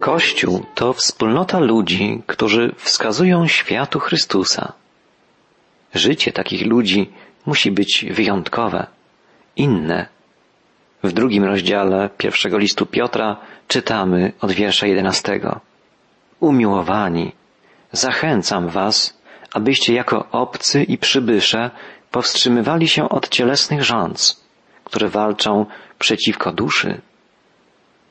Kościół to wspólnota ludzi, którzy wskazują światu Chrystusa. Życie takich ludzi musi być wyjątkowe, inne. W drugim rozdziale pierwszego listu Piotra czytamy od wiersza jedenastego. Umiłowani, zachęcam was, abyście jako obcy i przybysze powstrzymywali się od cielesnych rządz, które walczą przeciwko duszy.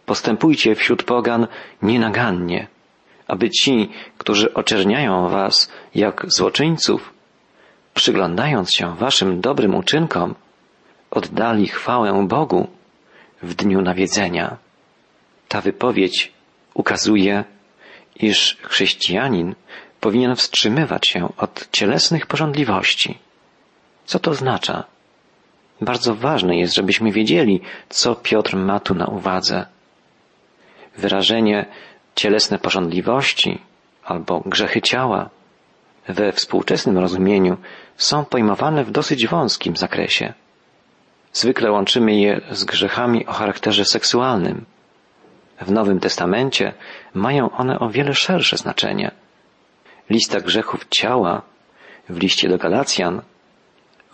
Postępujcie wśród pogan nienagannie, aby ci, którzy oczerniają was jak złoczyńców, przyglądając się waszym dobrym uczynkom, oddali chwałę Bogu w dniu nawiedzenia. Ta wypowiedź ukazuje, iż chrześcijanin powinien wstrzymywać się od cielesnych porządliwości. Co to oznacza? Bardzo ważne jest, żebyśmy wiedzieli, co Piotr ma tu na uwadze. Wyrażenie cielesne porządliwości albo grzechy ciała we współczesnym rozumieniu są pojmowane w dosyć wąskim zakresie. Zwykle łączymy je z grzechami o charakterze seksualnym. W Nowym Testamencie mają one o wiele szersze znaczenie. Lista grzechów ciała w liście do Galacjan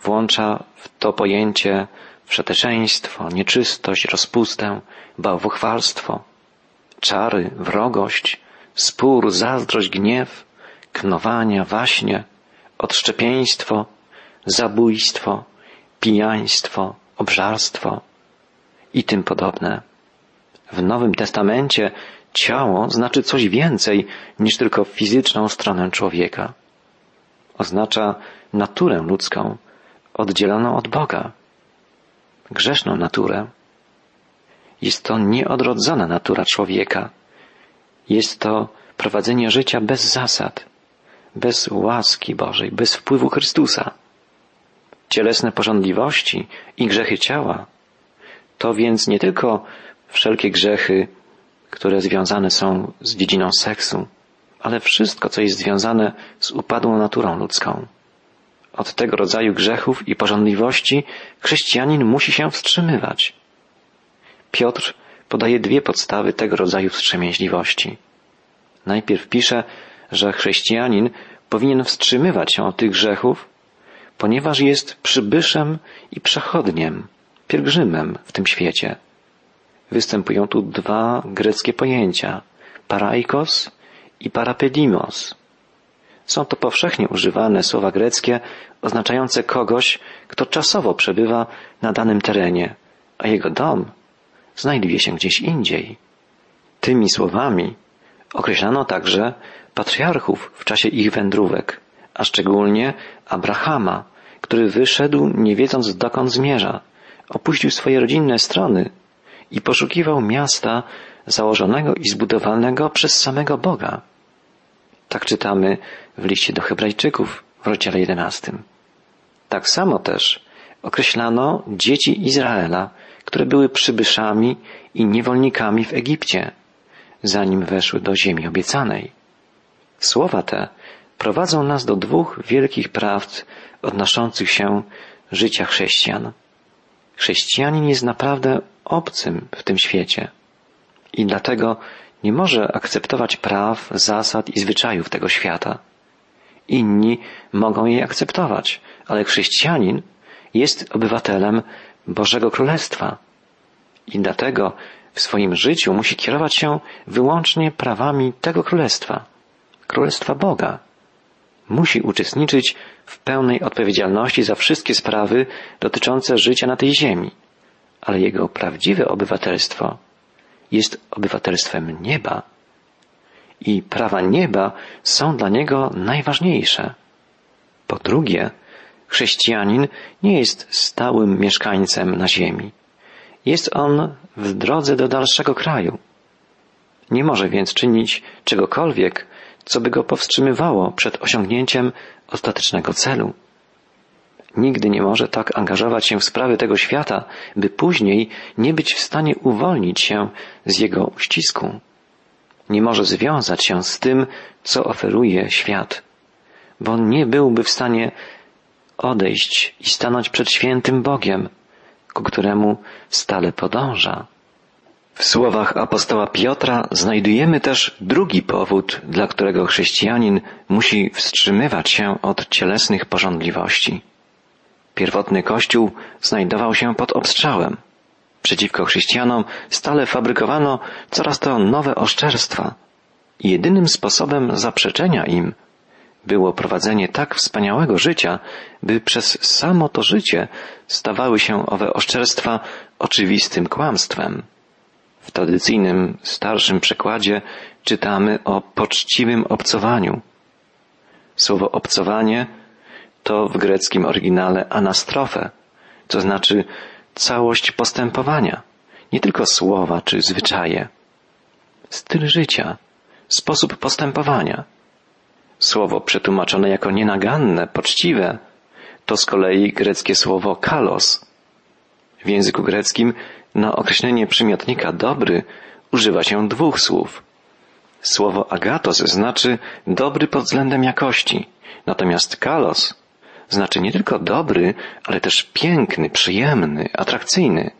włącza w to pojęcie wszeteczeństwo, nieczystość, rozpustę, bałwochwalstwo, czary, wrogość, spór, zazdrość, gniew, knowania, waśnie, odszczepieństwo, zabójstwo, pijaństwo, obżarstwo i tym podobne. W Nowym Testamencie ciało znaczy coś więcej niż tylko fizyczną stronę człowieka. Oznacza naturę ludzką, oddzieloną od Boga, grzeszną naturę. Jest to nieodrodzona natura człowieka. Jest to prowadzenie życia bez zasad, bez łaski Bożej, bez wpływu Chrystusa. Cielesne porządliwości i grzechy ciała to więc nie tylko wszelkie grzechy, które związane są z dziedziną seksu, ale wszystko, co jest związane z upadłą naturą ludzką. Od tego rodzaju grzechów i porządliwości chrześcijanin musi się wstrzymywać. Piotr podaje dwie podstawy tego rodzaju wstrzemięźliwości. Najpierw pisze, że chrześcijanin powinien wstrzymywać się od tych grzechów, ponieważ jest przybyszem i przechodniem, pielgrzymem w tym świecie. Występują tu dwa greckie pojęcia paraikos i parapedimos. Są to powszechnie używane słowa greckie oznaczające kogoś, kto czasowo przebywa na danym terenie, a jego dom znajduje się gdzieś indziej. Tymi słowami określano także patriarchów w czasie ich wędrówek, a szczególnie Abrahama, który wyszedł nie wiedząc dokąd zmierza, opuścił swoje rodzinne strony i poszukiwał miasta założonego i zbudowanego przez samego Boga. Tak czytamy w liście do Hebrajczyków w rozdziale 11. Tak samo też określano dzieci Izraela, które były przybyszami i niewolnikami w Egipcie, zanim weszły do ziemi obiecanej. Słowa te prowadzą nas do dwóch wielkich prawd odnoszących się życia chrześcijan. Chrześcijanin jest naprawdę obcym w tym świecie i dlatego nie może akceptować praw, zasad i zwyczajów tego świata. Inni mogą je akceptować, ale chrześcijanin jest obywatelem Bożego Królestwa i dlatego w swoim życiu musi kierować się wyłącznie prawami tego Królestwa, Królestwa Boga. Musi uczestniczyć w pełnej odpowiedzialności za wszystkie sprawy dotyczące życia na tej ziemi, ale jego prawdziwe obywatelstwo jest obywatelstwem nieba i prawa nieba są dla niego najważniejsze. Po drugie, chrześcijanin nie jest stałym mieszkańcem na ziemi. Jest on w drodze do dalszego kraju. Nie może więc czynić czegokolwiek, co by go powstrzymywało przed osiągnięciem ostatecznego celu. Nigdy nie może tak angażować się w sprawy tego świata, by później nie być w stanie uwolnić się z jego uścisku. Nie może związać się z tym, co oferuje świat, bo nie byłby w stanie odejść i stanąć przed świętym Bogiem, ku któremu stale podąża. W słowach apostoła Piotra znajdujemy też drugi powód, dla którego chrześcijanin musi wstrzymywać się od cielesnych porządliwości. Pierwotny Kościół znajdował się pod obstrzałem. Przeciwko chrześcijanom stale fabrykowano coraz to nowe oszczerstwa. Jedynym sposobem zaprzeczenia im było prowadzenie tak wspaniałego życia, by przez samo to życie stawały się owe oszczerstwa oczywistym kłamstwem. W tradycyjnym, starszym przekładzie czytamy o poczciwym obcowaniu. Słowo obcowanie to w greckim oryginale anastrofę, to znaczy całość postępowania, nie tylko słowa czy zwyczaje. Styl życia, sposób postępowania. Słowo przetłumaczone jako nienaganne, poczciwe, to z kolei greckie słowo kalos. W języku greckim na określenie przymiotnika dobry używa się dwóch słów. Słowo agatos znaczy dobry pod względem jakości, natomiast kalos znaczy nie tylko dobry, ale też piękny, przyjemny, atrakcyjny.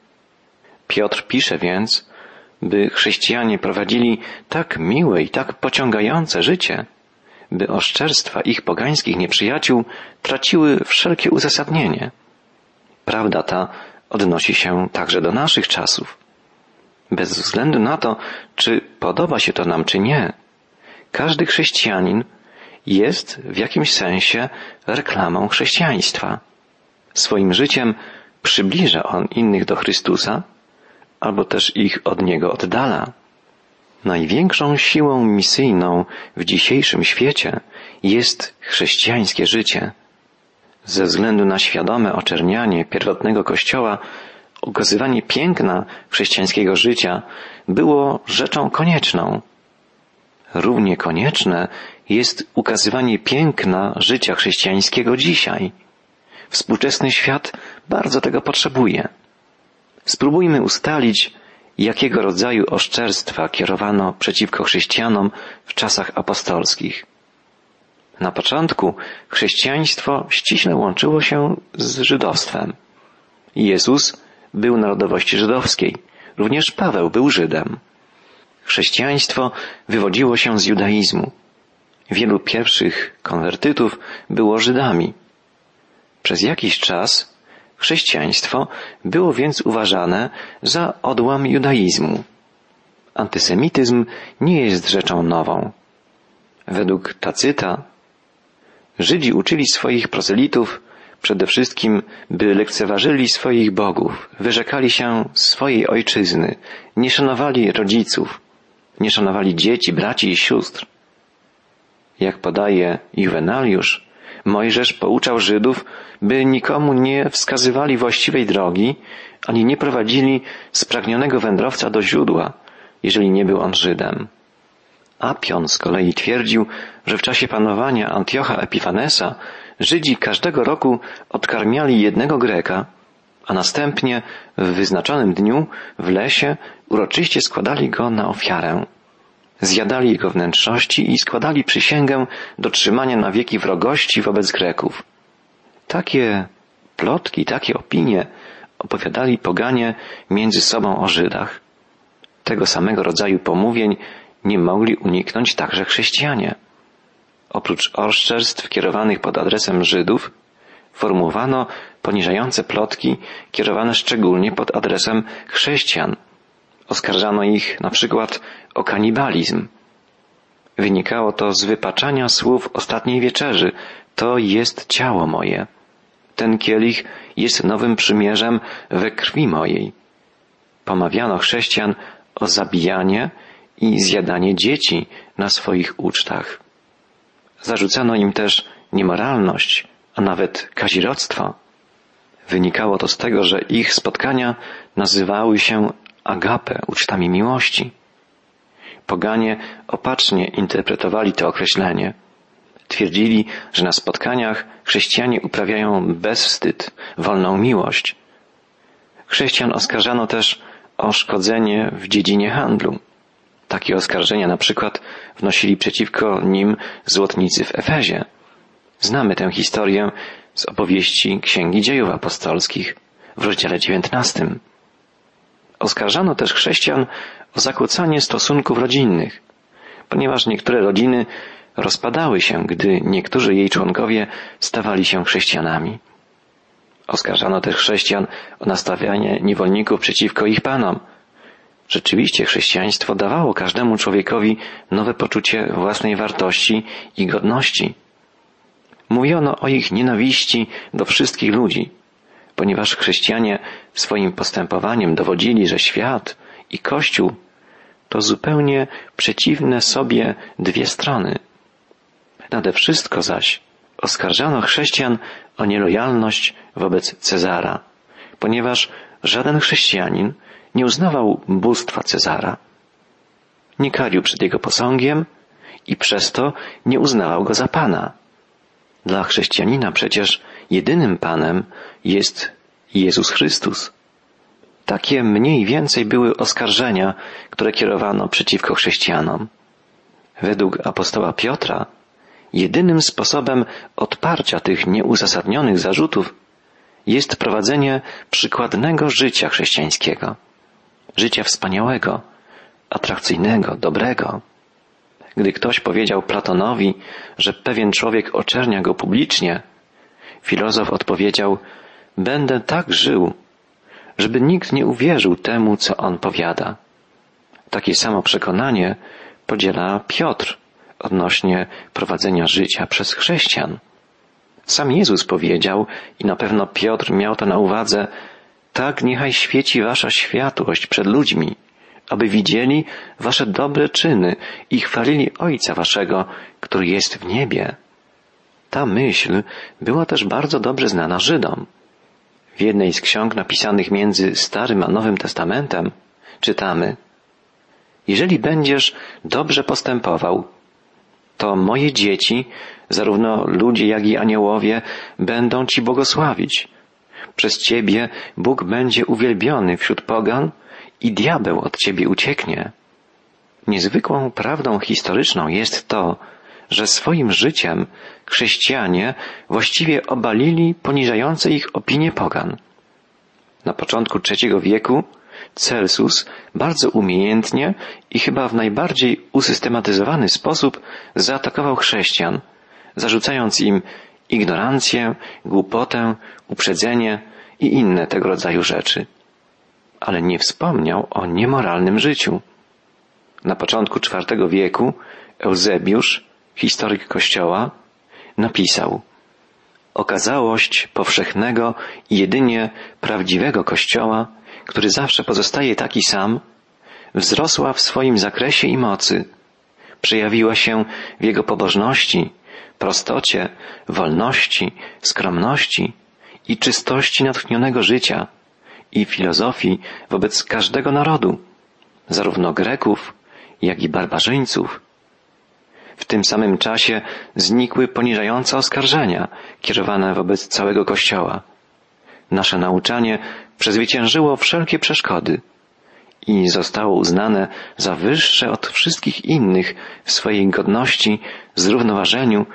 Piotr pisze więc, by chrześcijanie prowadzili tak miłe i tak pociągające życie, by oszczerstwa ich pogańskich nieprzyjaciół traciły wszelkie uzasadnienie. Prawda ta odnosi się także do naszych czasów. Bez względu na to, czy podoba się to nam, czy nie, każdy chrześcijanin jest w jakimś sensie reklamą chrześcijaństwa. Swoim życiem przybliża on innych do Chrystusa, albo też ich od Niego oddala. Największą siłą misyjną w dzisiejszym świecie jest chrześcijańskie życie. Ze względu na świadome oczernianie pierwotnego Kościoła, ukazywanie piękna chrześcijańskiego życia było rzeczą konieczną. Równie konieczne jest ukazywanie piękna życia chrześcijańskiego dzisiaj. Współczesny świat bardzo tego potrzebuje. Spróbujmy ustalić, jakiego rodzaju oszczerstwa kierowano przeciwko chrześcijanom w czasach apostolskich. Na początku chrześcijaństwo ściśle łączyło się z żydowstwem. Jezus był narodowości żydowskiej, również Paweł był Żydem. Chrześcijaństwo wywodziło się z judaizmu. Wielu pierwszych konwertytów było Żydami. Przez jakiś czas chrześcijaństwo było więc uważane za odłam judaizmu. Antysemityzm nie jest rzeczą nową. Według Tacyta Żydzi uczyli swoich prozelitów przede wszystkim, by lekceważyli swoich bogów, wyrzekali się swojej ojczyzny, nie szanowali rodziców, nie szanowali dzieci, braci i sióstr. Jak podaje Juvenaliusz, Mojżesz pouczał Żydów, by nikomu nie wskazywali właściwej drogi, ani nie prowadzili spragnionego wędrowca do źródła, jeżeli nie był on Żydem. Apion z kolei twierdził, że w czasie panowania Antiocha Epifanesa Żydzi każdego roku odkarmiali jednego Greka, a następnie w wyznaczonym dniu w lesie uroczyście składali go na ofiarę. Zjadali jego wnętrzności i składali przysięgę dotrzymania na wieki wrogości wobec Greków. Takie plotki, takie opinie opowiadali poganie między sobą o Żydach. Tego samego rodzaju pomówień nie mogli uniknąć także chrześcijanie. Oprócz oszczerstw kierowanych pod adresem Żydów, formułowano poniżające plotki kierowane szczególnie pod adresem chrześcijan. Oskarżano ich na przykład o kanibalizm. Wynikało to z wypaczania słów ostatniej wieczerzy. To jest ciało moje. Ten kielich jest nowym przymierzem we krwi mojej. Pomawiano chrześcijan o zabijanie i zjadanie dzieci na swoich ucztach. Zarzucano im też niemoralność, a nawet kazirodztwo. Wynikało to z tego, że ich spotkania nazywały się agape, ucztami miłości. Poganie opacznie interpretowali to określenie. Twierdzili, że na spotkaniach chrześcijanie uprawiają bezwstyd, wolną miłość. Chrześcijan oskarżano też o szkodzenie w dziedzinie handlu. Takie oskarżenia na przykład wnosili przeciwko nim złotnicy w Efezie. Znamy tę historię z opowieści Księgi Dziejów Apostolskich w rozdziale dziewiętnastym. Oskarżano też chrześcijan o zakłócanie stosunków rodzinnych, ponieważ niektóre rodziny rozpadały się, gdy niektórzy jej członkowie stawali się chrześcijanami. Oskarżano też chrześcijan o nastawianie niewolników przeciwko ich panom. Rzeczywiście chrześcijaństwo dawało każdemu człowiekowi nowe poczucie własnej wartości i godności. Mówiono o ich nienawiści do wszystkich ludzi, ponieważ chrześcijanie swoim postępowaniem dowodzili, że świat i Kościół to zupełnie przeciwne sobie dwie strony. Nade wszystko zaś oskarżano chrześcijan o nielojalność wobec Cezara, ponieważ żaden chrześcijanin nie uznawał bóstwa Cezara. Nie karił przed jego posągiem i przez to nie uznawał go za Pana. Dla chrześcijanina przecież jedynym Panem jest Jezus Chrystus. Takie mniej więcej były oskarżenia, które kierowano przeciwko chrześcijanom. Według apostoła Piotra, jedynym sposobem odparcia tych nieuzasadnionych zarzutów jest prowadzenie przykładnego życia chrześcijańskiego. Życia wspaniałego, atrakcyjnego, dobrego. Gdy ktoś powiedział Platonowi, że pewien człowiek oczernia go publicznie, filozof odpowiedział, będę tak żył, żeby nikt nie uwierzył temu, co on powiada. Takie samo przekonanie podziela Piotr odnośnie prowadzenia życia przez chrześcijan. Sam Jezus powiedział, i na pewno Piotr miał to na uwadze, tak niechaj świeci wasza światłość przed ludźmi, aby widzieli wasze dobre czyny i chwalili Ojca waszego, który jest w niebie. Ta myśl była też bardzo dobrze znana Żydom. W jednej z ksiąg napisanych między Starym a Nowym Testamentem czytamy Jeżeli będziesz dobrze postępował, to moje dzieci, zarówno ludzie jak i aniołowie, będą Ci błogosławić. Przez Ciebie Bóg będzie uwielbiony wśród pogan i diabeł od Ciebie ucieknie. Niezwykłą prawdą historyczną jest to, że swoim życiem chrześcijanie właściwie obalili poniżające ich opinie pogan. Na początku III wieku Celsus bardzo umiejętnie i chyba w najbardziej usystematyzowany sposób zaatakował chrześcijan, zarzucając im ignorancję, głupotę, uprzedzenie i inne tego rodzaju rzeczy. Ale nie wspomniał o niemoralnym życiu. Na początku IV wieku Eusebiusz historyk Kościoła, napisał Okazałość powszechnego i jedynie prawdziwego Kościoła, który zawsze pozostaje taki sam, wzrosła w swoim zakresie i mocy, przejawiła się w jego pobożności, prostocie, wolności, skromności i czystości natchnionego życia i filozofii wobec każdego narodu, zarówno Greków, jak i barbarzyńców, w tym samym czasie znikły poniżające oskarżenia kierowane wobec całego Kościoła. Nasze nauczanie przezwyciężyło wszelkie przeszkody i zostało uznane za wyższe od wszystkich innych w swojej godności, zrównoważeniu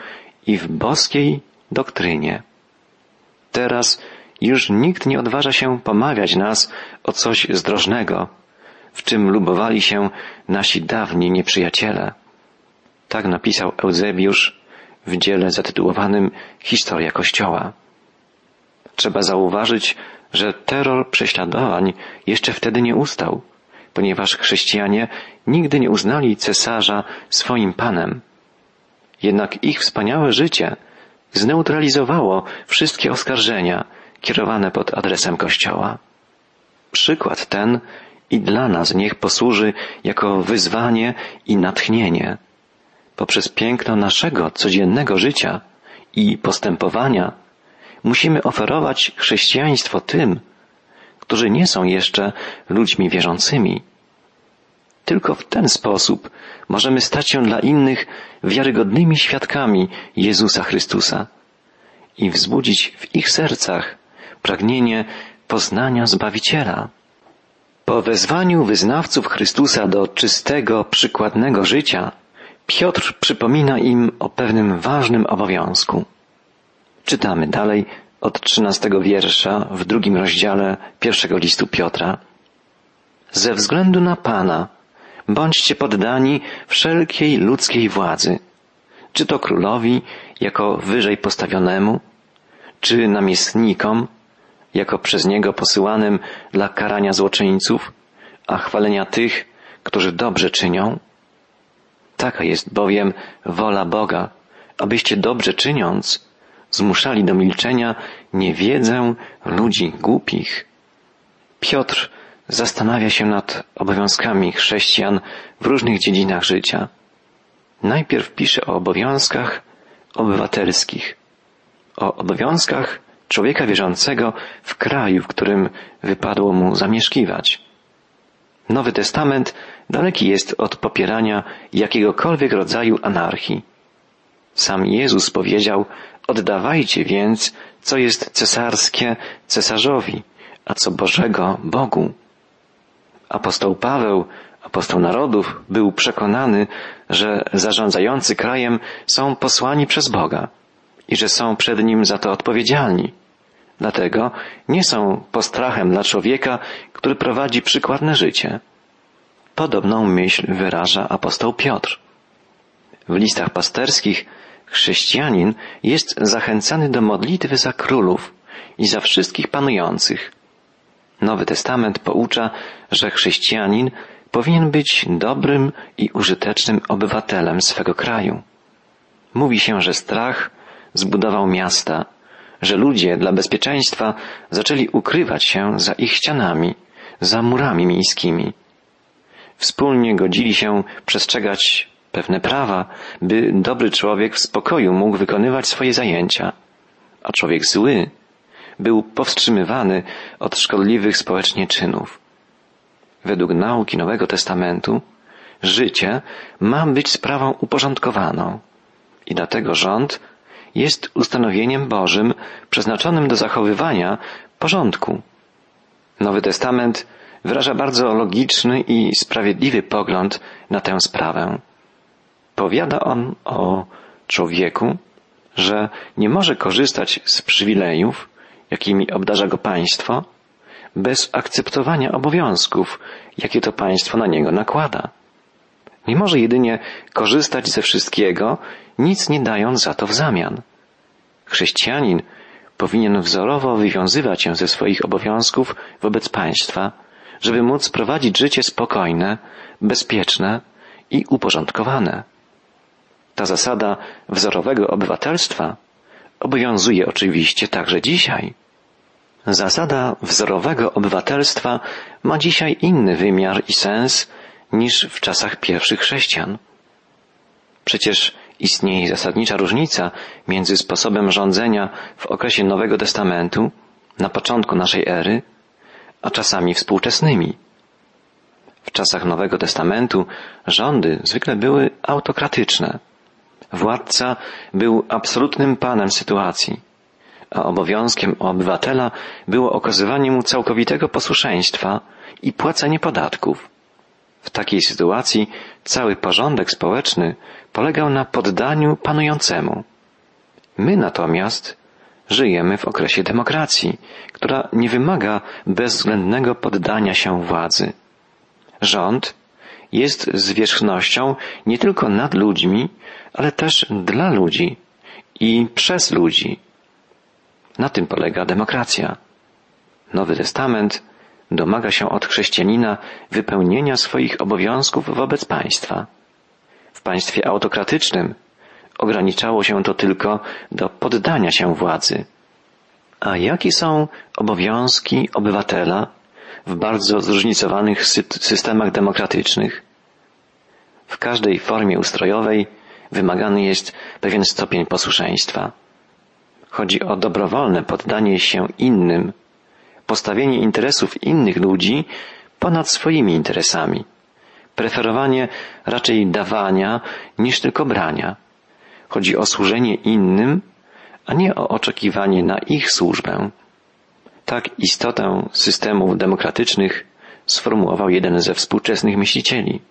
i w boskiej doktrynie. Teraz już nikt nie odważa się pomawiać nas o coś zdrożnego, w czym lubowali się nasi dawni nieprzyjaciele. Tak napisał Eusebiusz w dziele zatytułowanym Historia Kościoła. Trzeba zauważyć, że terror prześladowań jeszcze wtedy nie ustał, ponieważ chrześcijanie nigdy nie uznali cesarza swoim panem. Jednak ich wspaniałe życie zneutralizowało wszystkie oskarżenia kierowane pod adresem Kościoła. Przykład ten i dla nas niech posłuży jako wyzwanie i natchnienie poprzez piękno naszego codziennego życia i postępowania musimy oferować chrześcijaństwo tym, którzy nie są jeszcze ludźmi wierzącymi. Tylko w ten sposób możemy stać się dla innych wiarygodnymi świadkami Jezusa Chrystusa i wzbudzić w ich sercach pragnienie poznania Zbawiciela. Po wezwaniu wyznawców Chrystusa do czystego, przykładnego życia, Piotr przypomina im o pewnym ważnym obowiązku. Czytamy dalej od trzynastego wiersza w drugim rozdziale pierwszego listu Piotra. Ze względu na Pana bądźcie poddani wszelkiej ludzkiej władzy, czy to królowi jako wyżej postawionemu, czy namiestnikom jako przez niego posyłanym dla karania złoczyńców, a chwalenia tych, którzy dobrze czynią? Taka jest bowiem wola Boga, abyście dobrze czyniąc zmuszali do milczenia niewiedzę ludzi głupich. Piotr zastanawia się nad obowiązkami chrześcijan w różnych dziedzinach życia. Najpierw pisze o obowiązkach obywatelskich, o obowiązkach człowieka wierzącego w kraju, w którym wypadło mu zamieszkiwać. Nowy Testament daleki jest od popierania jakiegokolwiek rodzaju anarchii. Sam Jezus powiedział, oddawajcie więc, co jest cesarskie cesarzowi, a co Bożego Bogu. Apostoł Paweł, apostoł narodów, był przekonany, że zarządzający krajem są posłani przez Boga i że są przed nim za to odpowiedzialni. Dlatego nie są postrachem dla człowieka, który prowadzi przykładne życie. Podobną myśl wyraża apostoł Piotr. W listach pasterskich chrześcijanin jest zachęcany do modlitwy za królów i za wszystkich panujących. Nowy Testament poucza, że chrześcijanin powinien być dobrym i użytecznym obywatelem swego kraju. Mówi się, że strach zbudował miasta, że ludzie dla bezpieczeństwa zaczęli ukrywać się za ich ścianami, za murami miejskimi. Wspólnie godzili się przestrzegać pewne prawa, by dobry człowiek w spokoju mógł wykonywać swoje zajęcia, a człowiek zły był powstrzymywany od szkodliwych społecznie czynów. Według nauki Nowego Testamentu życie ma być sprawą uporządkowaną i dlatego rząd jest ustanowieniem Bożym przeznaczonym do zachowywania porządku. Nowy Testament wyraża bardzo logiczny i sprawiedliwy pogląd na tę sprawę. Powiada on o człowieku, że nie może korzystać z przywilejów, jakimi obdarza go państwo, bez akceptowania obowiązków, jakie to państwo na niego nakłada. Nie może jedynie korzystać ze wszystkiego, nic nie dając za to w zamian. Chrześcijanin powinien wzorowo wywiązywać się ze swoich obowiązków wobec państwa, żeby móc prowadzić życie spokojne, bezpieczne i uporządkowane. Ta zasada wzorowego obywatelstwa obowiązuje oczywiście także dzisiaj. Zasada wzorowego obywatelstwa ma dzisiaj inny wymiar i sens niż w czasach pierwszych chrześcijan. Przecież istnieje zasadnicza różnica między sposobem rządzenia w okresie Nowego Testamentu, na początku naszej ery, a czasami współczesnymi. W czasach Nowego Testamentu rządy zwykle były autokratyczne. Władca był absolutnym panem sytuacji, a obowiązkiem obywatela było okazywanie mu całkowitego posłuszeństwa i płacenie podatków. W takiej sytuacji cały porządek społeczny polegał na poddaniu panującemu. My natomiast żyjemy w okresie demokracji, która nie wymaga bezwzględnego poddania się władzy. Rząd jest zwierzchnością nie tylko nad ludźmi, ale też dla ludzi i przez ludzi. Na tym polega demokracja. Nowy Testament domaga się od chrześcijanina wypełnienia swoich obowiązków wobec państwa. W państwie autokratycznym ograniczało się to tylko do poddania się władzy. A jakie są obowiązki obywatela w bardzo zróżnicowanych systemach demokratycznych? W każdej formie ustrojowej wymagany jest pewien stopień posłuszeństwa. Chodzi o dobrowolne poddanie się innym, postawienie interesów innych ludzi ponad swoimi interesami, preferowanie raczej dawania niż tylko brania. Chodzi o służenie innym, a nie o oczekiwanie na ich służbę. Tak istotę systemów demokratycznych sformułował jeden ze współczesnych myślicieli.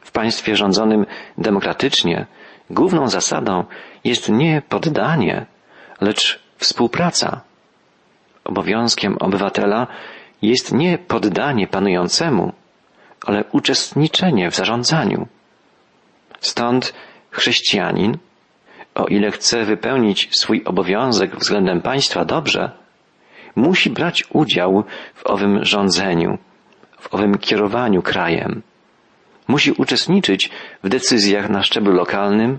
W państwie rządzonym demokratycznie główną zasadą jest nie poddanie, lecz współpraca. Obowiązkiem obywatela jest nie poddanie panującemu, ale uczestniczenie w zarządzaniu. Stąd chrześcijanin, o ile chce wypełnić swój obowiązek względem państwa dobrze, musi brać udział w owym rządzeniu, w owym kierowaniu krajem. Musi uczestniczyć w decyzjach na szczeblu lokalnym,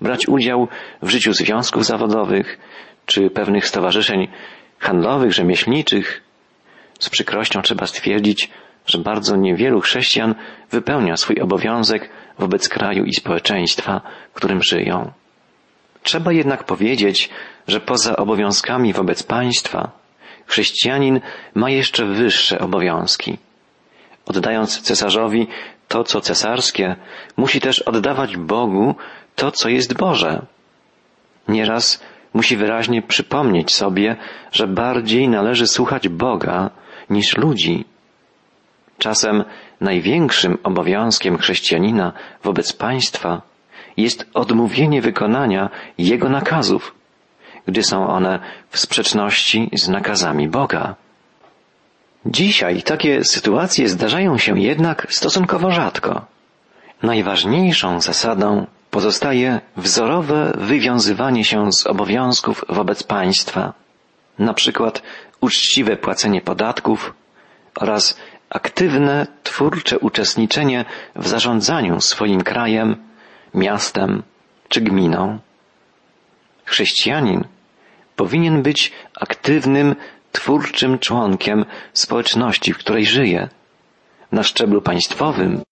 brać udział w życiu związków zawodowych czy pewnych stowarzyszeń handlowych, rzemieślniczych. Z przykrością trzeba stwierdzić, że bardzo niewielu chrześcijan wypełnia swój obowiązek wobec kraju i społeczeństwa, w którym żyją. Trzeba jednak powiedzieć, że poza obowiązkami wobec państwa, chrześcijanin ma jeszcze wyższe obowiązki. Oddając cesarzowi to, co cesarskie, musi też oddawać Bogu to, co jest Boże. Nieraz musi wyraźnie przypomnieć sobie, że bardziej należy słuchać Boga niż ludzi. Czasem największym obowiązkiem chrześcijanina wobec państwa jest odmówienie wykonania jego nakazów, gdy są one w sprzeczności z nakazami Boga. Dzisiaj takie sytuacje zdarzają się jednak stosunkowo rzadko. Najważniejszą zasadą pozostaje wzorowe wywiązywanie się z obowiązków wobec państwa, na przykład uczciwe płacenie podatków oraz aktywne, twórcze uczestniczenie w zarządzaniu swoim krajem, miastem czy gminą. Chrześcijanin powinien być aktywnym, twórczym członkiem społeczności, w której żyje. Na szczeblu państwowym